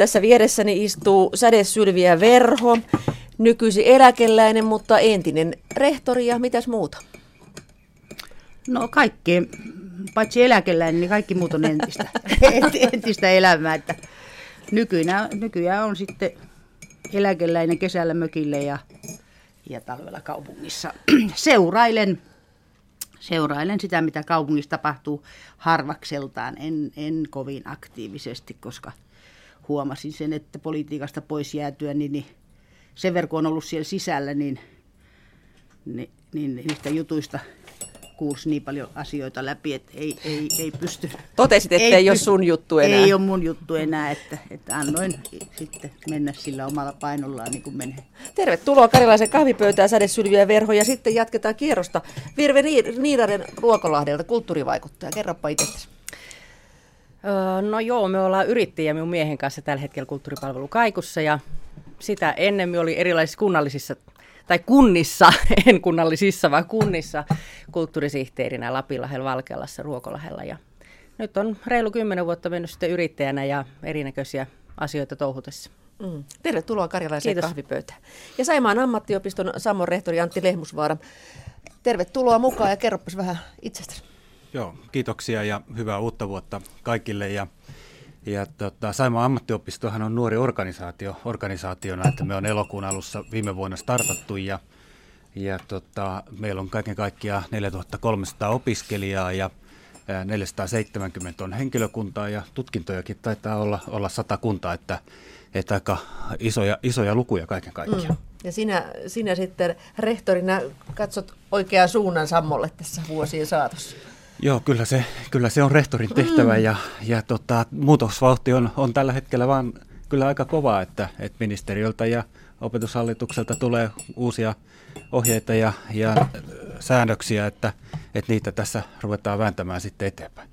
Tässä vieressäni istuu sädesylviä Verho, nykyisin eläkeläinen, mutta entinen rehtori ja mitäs muuta? No kaikki, paitsi eläkeläinen, niin kaikki muut on entistä, entistä elämää. Että nykyään, nykyään on sitten eläkeläinen kesällä mökille ja, ja talvella kaupungissa. Seurailen, seurailen sitä, mitä kaupungissa tapahtuu harvakseltaan, en, en kovin aktiivisesti, koska huomasin sen, että politiikasta pois jäätyä, niin, niin sen verran on ollut siellä sisällä, niin, niin, niin yhtä jutuista kuulsi niin paljon asioita läpi, että ei, ei, ei pysty. Totesit, että ei, ei ole sun juttu enää. Ei ole mun juttu enää, että, että annoin sitten mennä sillä omalla painollaan niin kuin menee. Tervetuloa Karilaisen kahvipöytään, sädesylviä verho ja sitten jatketaan kierrosta. Virve Niiraden Ruokolahdelta, kulttuurivaikuttaja. Kerropa itse. no joo, me ollaan yrittäjiä minun miehen kanssa tällä hetkellä kulttuuripalvelu Kaikussa ja sitä ennen me oli erilaisissa kunnallisissa tai kunnissa, en kunnallisissa, vaan kunnissa kulttuurisihteerinä Lapilahdella, Valkealassa, Ruokolahella. Ja nyt on reilu kymmenen vuotta mennyt sitten yrittäjänä ja erinäköisiä asioita touhutessa. Mm. Tervetuloa Karjalaiseen Kiitos. kahvipöytään. Ja Saimaan ammattiopiston Sammon rehtori Antti Lehmusvaara. Tervetuloa mukaan ja kerropas vähän itsestäsi. Joo, kiitoksia ja hyvää uutta vuotta kaikille. Ja ja tota, Saimaan ammattiopistohan on nuori organisaatio organisaationa, että me on elokuun alussa viime vuonna startattu ja, ja tota, meillä on kaiken kaikkiaan 4300 opiskelijaa ja 470 on henkilökuntaa ja tutkintojakin taitaa olla, olla 100 kuntaa, että, että aika isoja, isoja lukuja kaiken kaikkiaan. Mm. Ja sinä, sinä sitten rehtorina katsot oikean suunnan Sammolle tässä vuosien saatossa. Joo, kyllä se, kyllä se on rehtorin tehtävä mm. ja, ja tota, muutosvauhti on, on tällä hetkellä vaan kyllä aika kova, että, että ministeriöltä ja opetushallitukselta tulee uusia ohjeita ja, ja säännöksiä, että, että niitä tässä ruvetaan vääntämään sitten eteenpäin.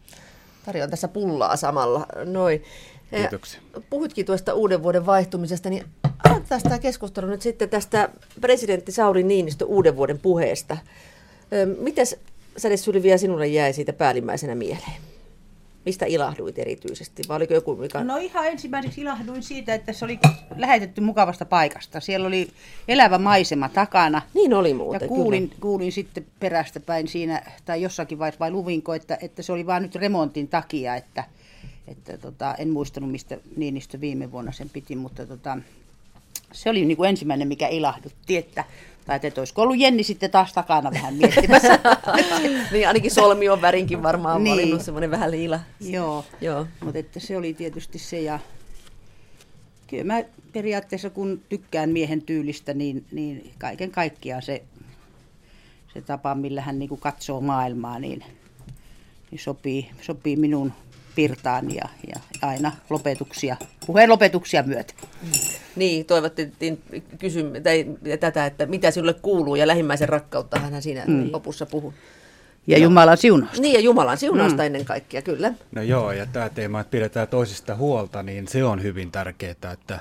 Tarjoan tässä pullaa samalla. Noin. Kiitoksia. Puhutkin tuosta uuden vuoden vaihtumisesta, niin aloitetaan tämä keskustelu nyt sitten tästä presidentti Sauli Niinistö uuden vuoden puheesta. Mites Säde Sylviä sinulle jäi siitä päällimmäisenä mieleen? Mistä ilahduit erityisesti? Vai oliko joku, mikä... No ihan ensimmäiseksi ilahduin siitä, että se oli lähetetty mukavasta paikasta. Siellä oli elävä maisema takana. Niin oli muuten, Ja kuulin, kyllä. kuulin sitten perästä päin siinä, tai jossakin vaiheessa, vai luvinko, että, että se oli vain nyt remontin takia, että, että tota, en muistanut, mistä Niinistö viime vuonna sen piti, mutta tota, se oli niin kuin ensimmäinen, mikä ilahdutti, että tai että olisiko ollut Jenni sitten taas takana vähän miettimässä. niin ainakin solmi on värinkin varmaan niin. valinnut semmoinen vähän liila. Joo, Joo. mutta että se oli tietysti se ja kyllä mä periaatteessa kun tykkään miehen tyylistä, niin, niin kaiken kaikkiaan se, se tapa, millä hän niin kuin katsoo maailmaa, niin, niin sopii, sopii minun pirtaan ja, ja aina lopetuksia, puheen lopetuksia myötä. Niin, toivottiin kysym- tai tätä, että mitä sinulle kuuluu ja lähimmäisen rakkautta hän siinä mm. lopussa puhuu. Ja Jumalan siunausta. Niin, ja Jumalan siunausta mm. ennen kaikkea, kyllä. No joo, ja tämä teema, että pidetään toisista huolta, niin se on hyvin tärkeää, että,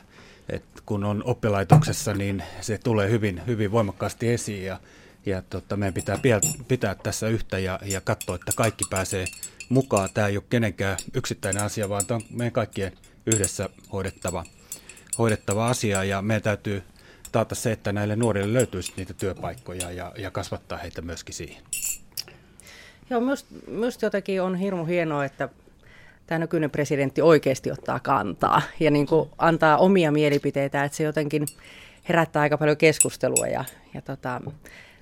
että kun on oppilaitoksessa, niin se tulee hyvin, hyvin voimakkaasti esiin, ja, ja tota, meidän pitää pitää tässä yhtä ja, ja katsoa, että kaikki pääsee mukaan. Tämä ei ole kenenkään yksittäinen asia, vaan tämä on meidän kaikkien yhdessä hoidettava, hoidettava asia ja meidän täytyy taata se, että näille nuorille löytyisi niitä työpaikkoja ja, ja kasvattaa heitä myöskin siihen. Joo, minusta jotenkin on hirmu hienoa, että tämä nykyinen presidentti oikeasti ottaa kantaa ja niin kuin antaa omia mielipiteitä, että se jotenkin herättää aika paljon keskustelua ja, ja tota,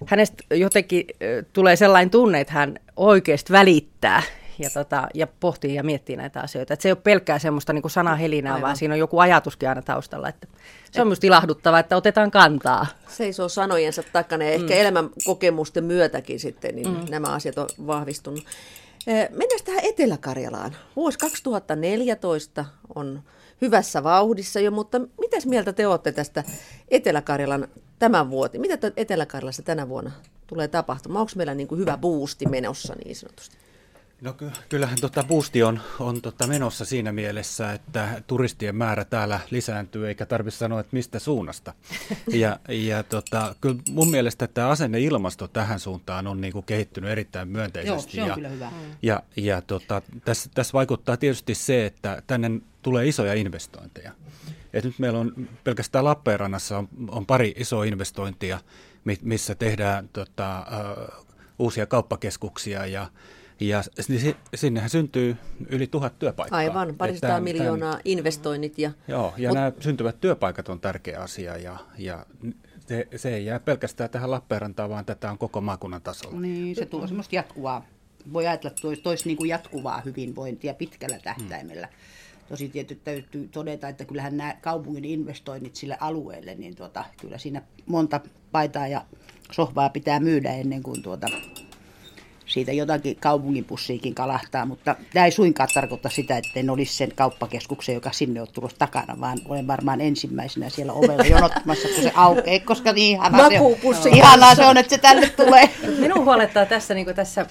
hänestä jotenkin tulee sellainen tunne, että hän oikeasti välittää ja, tota, ja pohtii ja miettii näitä asioita. Et se ei ole pelkkää semmoista niin sanahelinää, Aivan. vaan siinä on joku ajatuskin aina taustalla. Että se on myös ilahduttavaa, että otetaan kantaa. Seisoo sanojensa takana ja ehkä mm. elämän kokemusten myötäkin sitten niin mm. nämä asiat on vahvistunut. Eh, mennään tähän Etelä-Karjalaan. Vuosi 2014 on hyvässä vauhdissa jo, mutta mitäs mieltä te olette tästä Etelä-Karjalan tämän vuoteen? Mitä Etelä-Karjalassa tänä vuonna tulee tapahtumaan? Onko meillä niin kuin hyvä boosti menossa niin sanotusti? No kyllähän tota boosti on, on tota menossa siinä mielessä, että turistien määrä täällä lisääntyy, eikä tarvitse sanoa, että mistä suunnasta. Ja, ja tota, kyllä mun mielestä tämä asenneilmasto tähän suuntaan on niinku kehittynyt erittäin myönteisesti. Joo, se on ja, kyllä hyvä. Ja, ja tota, tässä, tässä vaikuttaa tietysti se, että tänne tulee isoja investointeja. Et nyt meillä on pelkästään Lappeenrannassa on, on pari isoa investointia, missä tehdään tota, uh, uusia kauppakeskuksia ja, ja sinnehän syntyy yli tuhat työpaikkaa. Aivan, parisataa miljoonaa tämän, investoinnit. Ja, joo, ja mut, nämä syntyvät työpaikat on tärkeä asia ja, ja se, se ei jää pelkästään tähän Lappeenrantaan, vaan tätä on koko maakunnan tasolla. Niin, se tuo semmoista jatkuvaa, voi ajatella, että toisi tois niin kuin jatkuvaa hyvinvointia pitkällä tähtäimellä. Hmm. Tosi tietysti täytyy todeta, että kyllähän nämä kaupungin investoinnit sille alueelle, niin tuota, kyllä siinä monta paitaa ja sohvaa pitää myydä ennen kuin tuota, siitä jotakin kaupunginpussiikin kalahtaa, mutta tämä ei suinkaan tarkoita sitä, että en olisi sen kauppakeskuksen, joka sinne on tullut takana, vaan olen varmaan ensimmäisenä siellä ovella jonottamassa, kun se aukeaa, koska niin ihana se, on, ihanaa se on, että se tänne tulee. Minun huolettaa tässä, niin tässä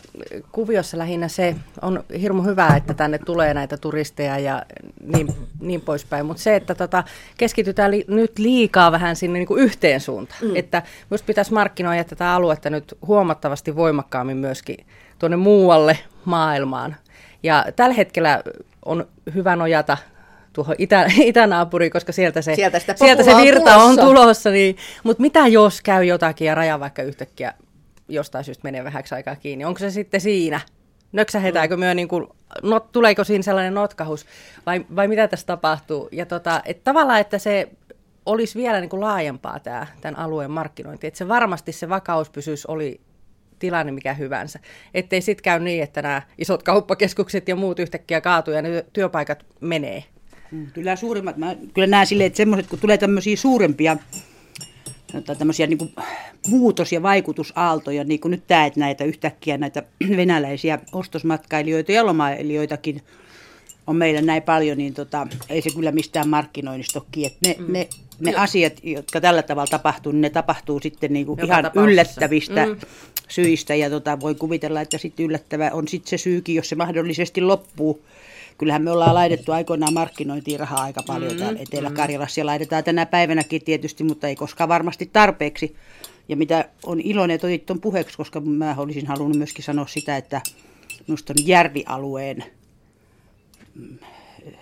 kuviossa lähinnä se, on hirmu hyvä, että tänne tulee näitä turisteja ja niin, niin poispäin, mutta se, että tota, keskitytään li, nyt liikaa vähän sinne niin kuin yhteen suuntaan, mm. että myös pitäisi markkinoida tätä aluetta nyt huomattavasti voimakkaammin myöskin tuonne muualle maailmaan. Ja tällä hetkellä on hyvä nojata tuohon itä, itänaapuriin, koska sieltä se, sieltä, sieltä se virta on tulossa. On tulossa niin, mutta mitä jos käy jotakin ja raja vaikka yhtäkkiä jostain syystä menee vähäksi aikaa kiinni? Onko se sitten siinä? Nöksähetääkö myö, niin kuin, not, tuleeko siinä sellainen notkahus vai, vai mitä tässä tapahtuu? Ja tota, et tavallaan, että se olisi vielä niin kuin laajempaa tämä, tämän alueen markkinointi, että se varmasti se vakaus pysyisi oli tilanne mikä hyvänsä. Ettei sitten käy niin, että nämä isot kauppakeskukset ja muut yhtäkkiä kaatuu ja ne työpaikat menee. Mm, kyllä suurimmat, mä kyllä näen silleen, että semmoiset, kun tulee tämmöisiä suurempia tämmöisiä niin muutos- ja vaikutusaaltoja, niin kuin nyt tämä, että näitä yhtäkkiä näitä venäläisiä ostosmatkailijoita ja lomailijoitakin on meillä näin paljon, niin tota, ei se kyllä mistään markkinoinnista ole kiinni. Ne, mm. ne, ne asiat, jotka tällä tavalla tapahtuu, niin ne tapahtuu sitten niin kuin ihan yllättävistä mm. syistä. Ja tota, voi kuvitella, että sitten yllättävä on sitten se syykin, jos se mahdollisesti loppuu. Kyllähän me ollaan laitettu aikoinaan markkinointiin rahaa aika paljon mm. täällä Etelä-Karjalassa ja laitetaan tänä päivänäkin tietysti, mutta ei koskaan varmasti tarpeeksi. Ja mitä on iloinen, että otit tuon puheeksi, koska mä olisin halunnut myöskin sanoa sitä, että minusta on järvialueen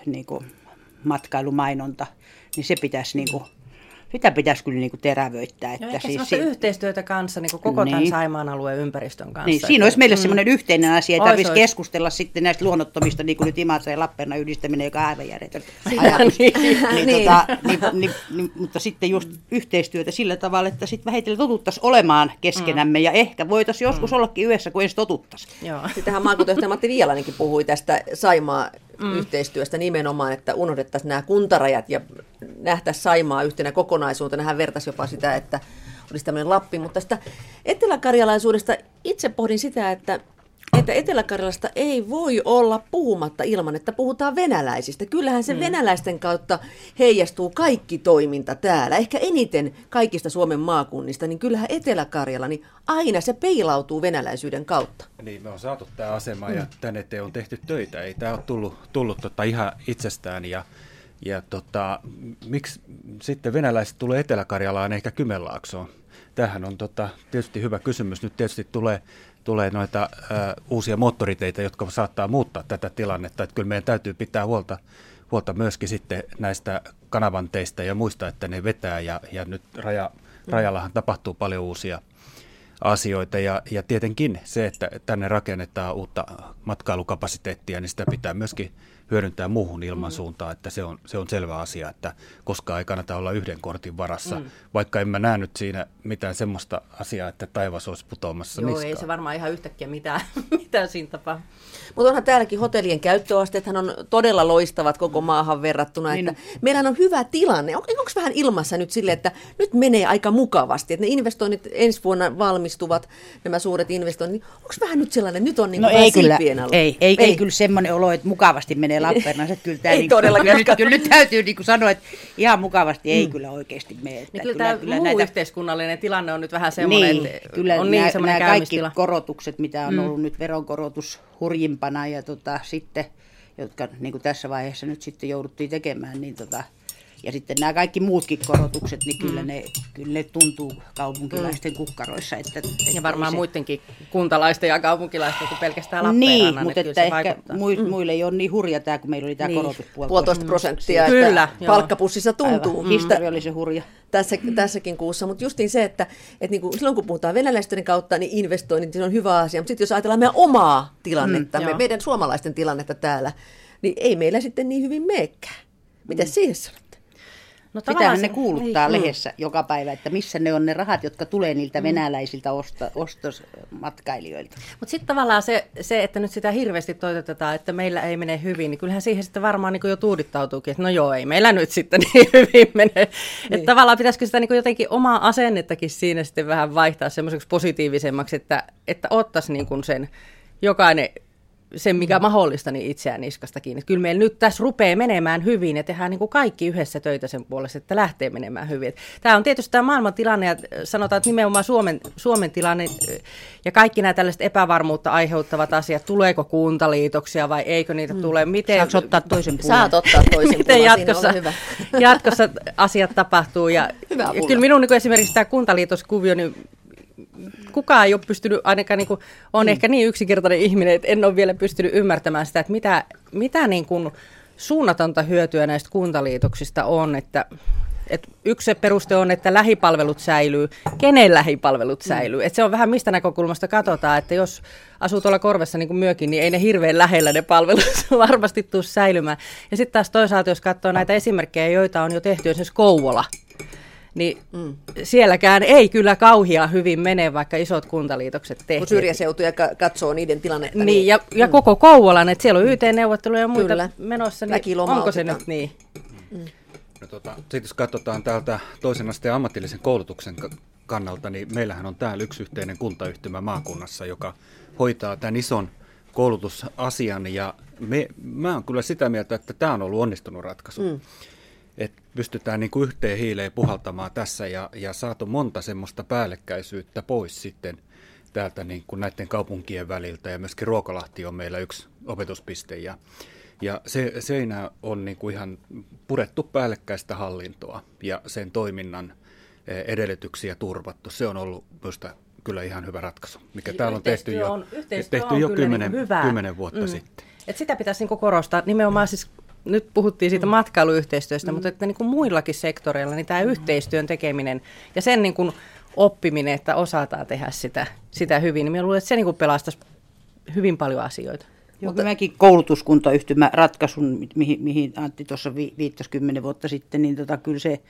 niin kuin matkailumainonta, niin se pitäisi niin kuin, sitä pitäisi kyllä niin kuin terävöittää. Että Joo, siis, si- yhteistyötä kanssa niin kuin koko niin. tämän Saimaan alueen ympäristön kanssa. Niin, siinä olisi meille mm. semmoinen yhteinen asia, että tarvitsisi keskustella sitten näistä luonnottomista, niin kuin nyt Imatra ja Lappeenrannan yhdistäminen, joka on aivan järjetön ajatus. niin, niin, niin. Tota, niin, niin, niin, mutta sitten just yhteistyötä sillä tavalla, että sitten vähitellen totuttaisiin olemaan keskenämme mm. ja ehkä voitaisiin joskus mm. ollakin yhdessä, kun ensin totuttaisiin. Joo. Sittenhän maakuntajohtaja Matti Viialainenkin puhui tästä Saimaa mm. yhteistyöstä nimenomaan, että unohdettaisiin nämä kuntarajat ja nähtäisiin Saimaa yhtenä kokonaisuutena. Hän vertasi jopa sitä, että olisi tämmöinen Lappi, mutta tästä eteläkarjalaisuudesta itse pohdin sitä, että että Etelä-Karjalasta ei voi olla puhumatta ilman, että puhutaan venäläisistä. Kyllähän se mm. venäläisten kautta heijastuu kaikki toiminta täällä. Ehkä eniten kaikista Suomen maakunnista, niin kyllähän Etelä-Karjala, niin aina se peilautuu venäläisyyden kautta. Niin, me on saatu tämä asema mm. ja tänne eteen on tehty töitä. Ei tämä ole tullut, tullut tota ihan itsestään ja ja tota, miksi sitten venäläiset tulee Etelä-Karjalaan eikä Kymenlaaksoon? Tähän on tota, tietysti hyvä kysymys. Nyt tietysti tulee tulee noita ö, uusia moottoriteitä, jotka saattaa muuttaa tätä tilannetta. Että kyllä meidän täytyy pitää huolta, huolta myöskin sitten näistä kanavanteista ja muista, että ne vetää. Ja, ja nyt raja, rajallahan tapahtuu paljon uusia asioita ja, ja tietenkin se, että tänne rakennetaan uutta matkailukapasiteettia, niin sitä pitää myöskin hyödyntää muuhun ilmansuuntaan, että se on, se on selvä asia, että koskaan ei kannata olla yhden kortin varassa, mm. vaikka en mä nähnyt siinä mitään semmoista asiaa, että taivas olisi putoamassa Joo, niskaan. ei se varmaan ihan yhtäkkiä mitään, mitään siinä tapaa. Mutta onhan täälläkin hotellien käyttöasteethan on todella loistavat koko maahan verrattuna, niin. että meillähän on hyvä tilanne. On, onko vähän ilmassa nyt sille, että nyt menee aika mukavasti, että ne investoinnit ensi vuonna valmistuvat, nämä suuret investoinnit, niin onko vähän nyt sellainen, nyt on niin no ei kyllä, ei, ei, ei, ei, kyllä semmoinen olo, että mukavasti menee Lappeenrannassa. Kyllä, tämä ei niin, todellakaan. Kyllä, kyllä nyt täytyy niin kuin sanoa, että ihan mukavasti ei mm. kyllä oikeasti mene. Että niin kyllä, kyllä, tämä kyllä muu näitä... yhteiskunnallinen tilanne on nyt vähän semmoinen, niin, että kyllä on niin nämä, nämä kaikki korotukset, mitä on mm. ollut nyt veronkorotus hurjimpana ja tota, sitten, jotka niin kuin tässä vaiheessa nyt sitten jouduttiin tekemään, niin tota, Ja sitten nämä kaikki muutkin korotukset, niin kyllä, mm. ne, kyllä ne tuntuu kaupunkilaisten mm. kukkaroissa. Että, että ja varmaan se... muidenkin kuntalaisten ja kaupunkilaisten kuin pelkästään Lappeenrannan. Niin, mutta että, että ehkä vaikuttaa. muille ei ole niin hurja tämä, kun meillä oli tämä niin. korotus puolitoista prosenttia. Kyllä, että palkkapussissa tuntuu. Aivan, historiallisen hurja. Tässä, tässäkin kuussa, mutta justiin se, että, että niin kuin, silloin kun puhutaan venäläisten kautta, niin investoinnit se on hyvä asia, mutta sitten jos ajatellaan meidän omaa tilannetta, mm, me, meidän suomalaisten tilannetta täällä, niin ei meillä sitten niin hyvin meekään. Miten mm. siihen sanot? No Pitää ne kuuluttaa ei, lehdessä mm. joka päivä, että missä ne on ne rahat, jotka tulee niiltä mm. venäläisiltä osto, ostosmatkailijoilta. Mutta sitten tavallaan se, se, että nyt sitä hirveästi toitotetaan, että meillä ei mene hyvin, niin kyllähän siihen sitten varmaan niin jo tuudittautuukin, että no joo, ei meillä nyt sitten niin hyvin mene. Niin. Että tavallaan pitäisikö sitä niin jotenkin omaa asennettakin siinä sitten vähän vaihtaa semmoiseksi positiivisemmaksi, että, että ottaisi niin sen jokainen sen, mikä mm. mahdollista, niin itseään niskasta kiinni. Kyllä meillä nyt tässä rupeaa menemään hyvin ja tehdään niin kuin kaikki yhdessä töitä sen puolesta, että lähtee menemään hyvin. Tämä on tietysti tämä maailman tilanne ja sanotaan, että nimenomaan Suomen, Suomen tilanne ja kaikki nämä tällaiset epävarmuutta aiheuttavat asiat, tuleeko kuntaliitoksia vai eikö niitä mm. tule, miten... Saatko ottaa toisen puolen? Saat ottaa toisen miten jatkossa, hyvä. jatkossa asiat tapahtuu ja, hyvä ja kyllä minun niin esimerkiksi tämä kuntaliitoskuvio, niin kukaan ei ole pystynyt, ainakaan niin kuin, on mm. ehkä niin yksinkertainen ihminen, että en ole vielä pystynyt ymmärtämään sitä, että mitä, mitä niin kuin suunnatonta hyötyä näistä kuntaliitoksista on, että et yksi se peruste on, että lähipalvelut säilyy. Kenen lähipalvelut mm. säilyy? Mm. Et se on vähän mistä näkökulmasta katsotaan, että jos asuu tuolla korvessa niin kuin myökin, niin ei ne hirveän lähellä ne palvelut varmasti tule säilymään. Ja sitten taas toisaalta, jos katsoo näitä esimerkkejä, joita on jo tehty, esimerkiksi Kouvola, niin mm. sielläkään ei kyllä kauhia hyvin mene, vaikka isot kuntaliitokset tehtiin. Kun syrjäseutuja katsoo niiden tilannetta. Niin, niin ja, ja mm. koko Kouvolan, että siellä on YT-neuvotteluja ja muita kyllä. menossa, niin onko se nyt niin? Mm. No, tota, sitten jos katsotaan täältä toisen asteen ammatillisen koulutuksen kannalta, niin meillähän on täällä yksi yhteinen kuntayhtymä maakunnassa, joka hoitaa tämän ison koulutusasian ja me, mä oon kyllä sitä mieltä, että tämä on ollut onnistunut ratkaisu. Mm pystytään niin kuin yhteen hiileen puhaltamaan tässä ja, ja saatu monta semmoista päällekkäisyyttä pois sitten täältä niin kuin näiden kaupunkien väliltä ja myöskin Ruokolahti on meillä yksi opetuspiste ja, ja se, seinä on niin kuin ihan purettu päällekkäistä hallintoa ja sen toiminnan eh, edellytyksiä turvattu. Se on ollut minusta kyllä ihan hyvä ratkaisu, mikä täällä on tehty jo, on, tehty jo kymmenen, niin kymmenen vuotta mm. sitten. Et sitä pitäisi niin korostaa nimenomaan siis nyt puhuttiin siitä mm. matkailuyhteistyöstä, mm. mutta että niin kuin muillakin sektoreilla niin tämä mm. yhteistyön tekeminen ja sen niin kuin oppiminen, että osataan tehdä sitä, sitä hyvin, niin minä luulen, että se niin kuin pelastaisi hyvin paljon asioita. Joo, mutta... mäkin koulutuskuntayhtymä ratkaisun, mihin, mihin Antti tuossa vi, viittasi kymmenen vuotta sitten, niin tota, kyllä se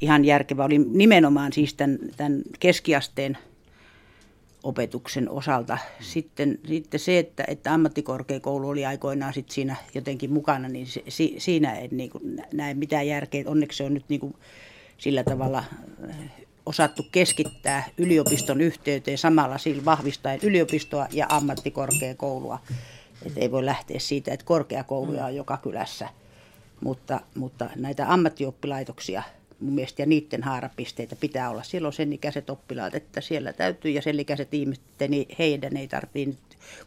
ihan järkevä oli nimenomaan siis tämän, tämän keskiasteen opetuksen osalta. Sitten, sitten se, että, että ammattikorkeakoulu oli aikoinaan sit siinä jotenkin mukana, niin se, si, siinä en niin kuin näe mitään järkeä. Onneksi se on nyt niin kuin sillä tavalla eh, osattu keskittää yliopiston yhteyteen samalla sillä vahvistaen yliopistoa ja ammattikorkeakoulua. Et ei voi lähteä siitä, että korkeakouluja on joka kylässä, mutta, mutta näitä ammattioppilaitoksia – mun mielestä, ja niiden haarapisteitä pitää olla. Silloin sen ikäiset oppilaat, että siellä täytyy, ja sen ikäiset ihmiset, niin heidän ei tarvitse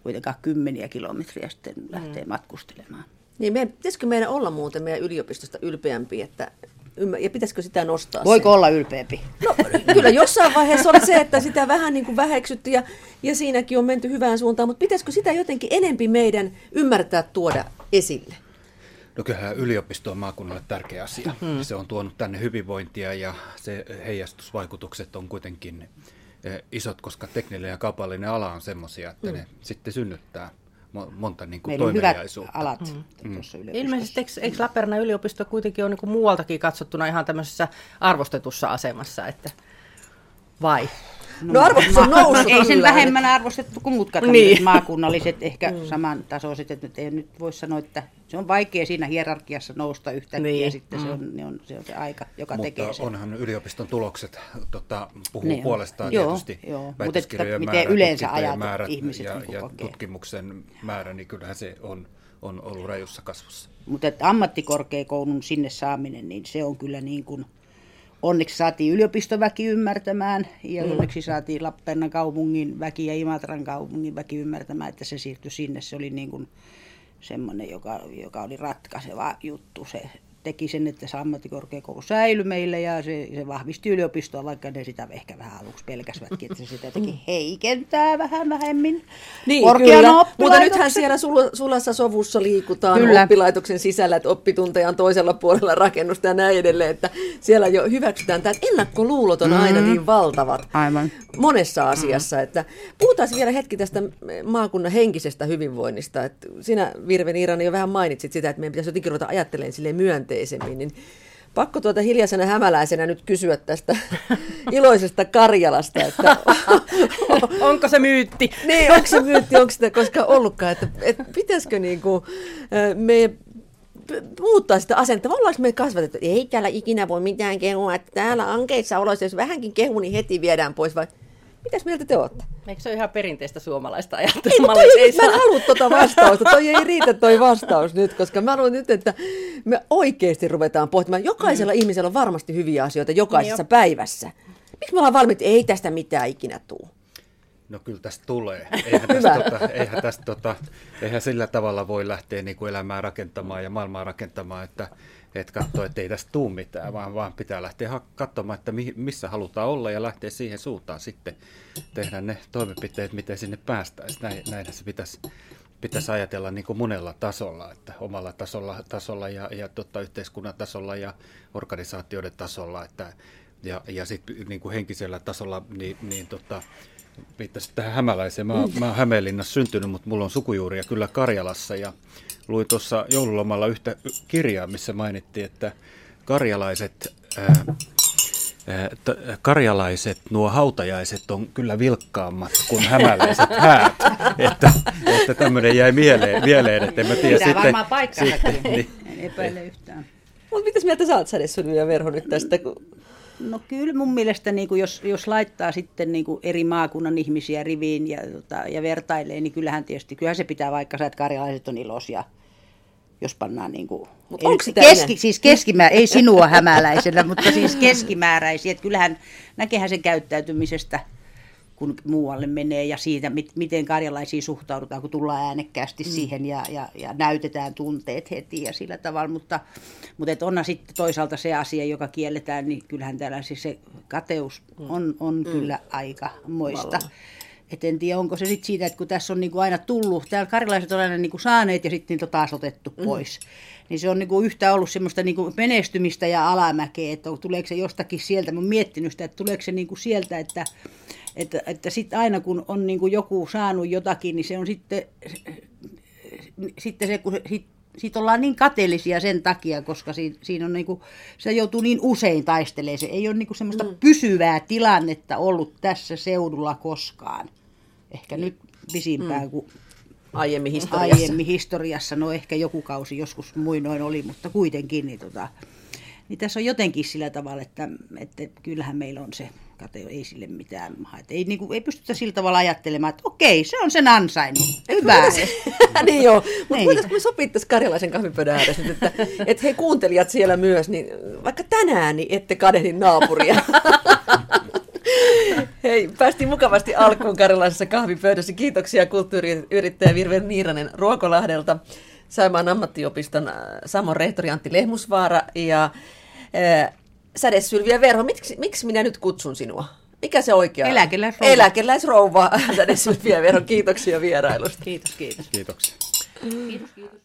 kuitenkaan kymmeniä kilometriä sitten lähteä mm. matkustelemaan. Niin, meidän, pitäisikö meidän olla muuten meidän yliopistosta ylpeämpi, että ja pitäisikö sitä nostaa? Voiko sen? olla ylpeämpi? No kyllä jossain vaiheessa oli se, että sitä vähän niin kuin väheksytty ja, ja siinäkin on menty hyvään suuntaan, mutta pitäisikö sitä jotenkin enempi meidän ymmärtää tuoda esille? No kyllähän yliopisto on maakunnalle tärkeä asia. Mm-hmm. Se on tuonut tänne hyvinvointia ja se heijastusvaikutukset on kuitenkin eh, isot, koska tekninen ja kaupallinen ala on semmoisia, että mm. ne sitten synnyttää monta niin kuin Meillä on hyvät alat mm. tuossa yliopistossa. Ilmeisesti eikö, eikö Lappeenrannan yliopisto kuitenkin on niin kuin muualtakin katsottuna ihan tämmöisessä arvostetussa asemassa, että vai? No, no arvostus on noussut. Ei sen vähemmän arvostettu kuin muut niin. maakunnalliset, ehkä mm. samantasoiset. Että nyt ei nyt voi sanoa, että se on vaikea siinä hierarkiassa nousta yhtäkkiä, niin. ja sitten mm. se, on, ne on, se on se aika, joka Mutta tekee sen. onhan yliopiston tulokset tota, puhuu ne puolestaan joo, tietysti. Joo, mutta että miten määrä, yleensä ajat määrät ihmiset ja, ja tutkimuksen määrä, niin kyllähän se on, on ollut rajussa kasvussa. Mutta ammattikorkeakoulun sinne saaminen, niin se on kyllä niin kuin – onneksi saatiin yliopistoväki ymmärtämään ja mm. onneksi saatiin Lappeenrannan kaupungin väki ja Imatran kaupungin väki ymmärtämään, että se siirtyi sinne. Se oli niin kuin semmoinen, joka, joka oli ratkaiseva juttu se teki sen, että se ammattikorkeakoulu säilyi meille ja se, se vahvisti yliopistoa, vaikka ne sitä ehkä vähän aluksi pelkäsvätkin, että se sitä teki heikentää vähän vähemmin Niin, kyllä. Mutta nythän siellä sul- sulassa sovussa liikutaan Kyllä. oppilaitoksen sisällä, että oppitunteja on toisella puolella rakennusta ja näin edelleen, että siellä jo hyväksytään tämä, että ennakkoluulot on aina niin valtavat Aivan. monessa asiassa. Että puhutaan vielä hetki tästä maakunnan henkisestä hyvinvoinnista. Että sinä, Virve Niiranen, jo vähän mainitsit sitä, että meidän pitäisi jotenkin ruveta ajattelemaan silleen myönteisemmin, niin Pakko tuota hiljaisena hämäläisenä nyt kysyä tästä iloisesta Karjalasta, että Onko se myytti? niin, onko se myytti, onko sitä koskaan ollutkaan, että, että pitäisikö niinku, me muuttaa sitä asennetta, ollaanko me kasvatettu, että ei täällä ikinä voi mitään kehua, että täällä ankeissa oloissa, jos vähänkin kehu, niin heti viedään pois, vai mitäs mieltä te olette? Eikö se ole ihan perinteistä suomalaista Ei, ajattelua? toi, ei, mä en halua tuota vastausta, toi ei riitä toi vastaus nyt, koska mä haluan nyt, että me oikeasti ruvetaan pohtimaan. Jokaisella mm. ihmisellä on varmasti hyviä asioita jokaisessa Niin päivässä. Miksi me ollaan valmiit, ei tästä mitään ikinä tuu? No kyllä tästä tulee. Eihän, tästä, tota, eihän, tästä, tota, eihän sillä tavalla voi lähteä niin kuin elämää rakentamaan ja maailmaa rakentamaan, että et katsoo, että ei tästä tule mitään, vaan, vaan pitää lähteä katsomaan, että mi- missä halutaan olla ja lähteä siihen suuntaan sitten tehdä ne toimenpiteet, miten sinne päästäisiin. Näin, näinhän se pitäisi, pitäisi ajatella niin kuin monella tasolla, että omalla tasolla, tasolla ja, ja tota, yhteiskunnan tasolla ja organisaatioiden tasolla, että ja, ja sitten niin kuin henkisellä tasolla, niin, niin tota, viittasin tähän hämäläiseen. Mä, oon- mä oon Hämeenlinnassa syntynyt, mutta mulla on sukujuuria kyllä Karjalassa ja luin tuossa joululomalla yhtä kirjaa, missä mainittiin, että karjalaiset, ää, ää, t- karjalaiset, nuo hautajaiset on kyllä vilkkaammat kuin hämäläiset häät. että, että tämmöinen jäi mieleen, mieleen että en mä tiedä Pitää sitten. varmaan paikkansa. niin, En epäile yhtään. Mutta mitäs mieltä sä oot Sädessyly ja Verho nyt tästä? Kun... No kyllä mun mielestä, niin kuin jos, jos laittaa sitten niin kuin eri maakunnan ihmisiä riviin ja, tota, ja vertailee, niin kyllähän tietysti, kyllähän se pitää vaikka että karjalaiset on iloisia, jos pannaan niin kuin, Mut onko sitä keski, siis keskimää, ei sinua hämäläisenä, mutta siis keskimääräisiä, että kyllähän näkehän sen käyttäytymisestä, kun muualle menee ja siitä, mit, miten karjalaisiin suhtaudutaan, kun tullaan äänekkäästi mm. siihen ja, ja, ja näytetään tunteet heti ja sillä tavalla, mutta, mutta et onhan sitten toisaalta se asia, joka kielletään, niin kyllähän täällä siis se kateus on, on mm. kyllä aika moista. Vallan. Et en tiedä, onko se sitten siitä, että kun tässä on niinku aina tullut, täällä karjalaiset on aina niinku saaneet ja sitten niitä on taas otettu pois. Niin se on niinku yhtä ollut semmoista niinku menestymistä ja alamäkeä, että tuleeko se jostakin sieltä. Mä oon miettinyt sitä, että tuleeko se niinku sieltä, että, että, että sitten aina kun on niinku joku saanut jotakin, niin se on sitten, sitten se, kun se, sit, siitä ollaan niin kateellisia sen takia, koska siinä, siinä on niinku, se joutuu niin usein taistelemaan. Se ei ole niinku semmoista mm. pysyvää tilannetta ollut tässä seudulla koskaan. Ehkä nyt pisimpään kuin Aiemmin historiassa. aiemmin historiassa. No ehkä joku kausi joskus muinoin oli, mutta kuitenkin. Niin, tota, niin tässä on jotenkin sillä tavalla, että, että kyllähän meillä on se kate, ei sille mitään. Että ei, niin kuin, ei pystytä sillä tavalla ajattelemaan, että okei, se on sen ansainnut. Hyvä. niin joo, mutta Niin. voitaisiinko me sopia tässä karjalaisen kahvipöydän ääressä nyt, että, että hei kuuntelijat siellä myös, niin vaikka tänään niin ette kadehdi naapuria. Hei, päästiin mukavasti alkuun karjalaisessa kahvipöydässä. Kiitoksia kulttuuriyrittäjä Virve Niiranen Ruokolahdelta, Saimaan ammattiopiston äh, Samon rehtori Antti Lehmusvaara ja Sädesylviä Verho. Miksi, miksi minä nyt kutsun sinua? Mikä se oikea? Eläkeläisrouva. Eläkeläisrouva Sädesylviä Verho. Kiitoksia vierailusta. Kiitos, kiitos. kiitoksia. Kiitos, kiitos.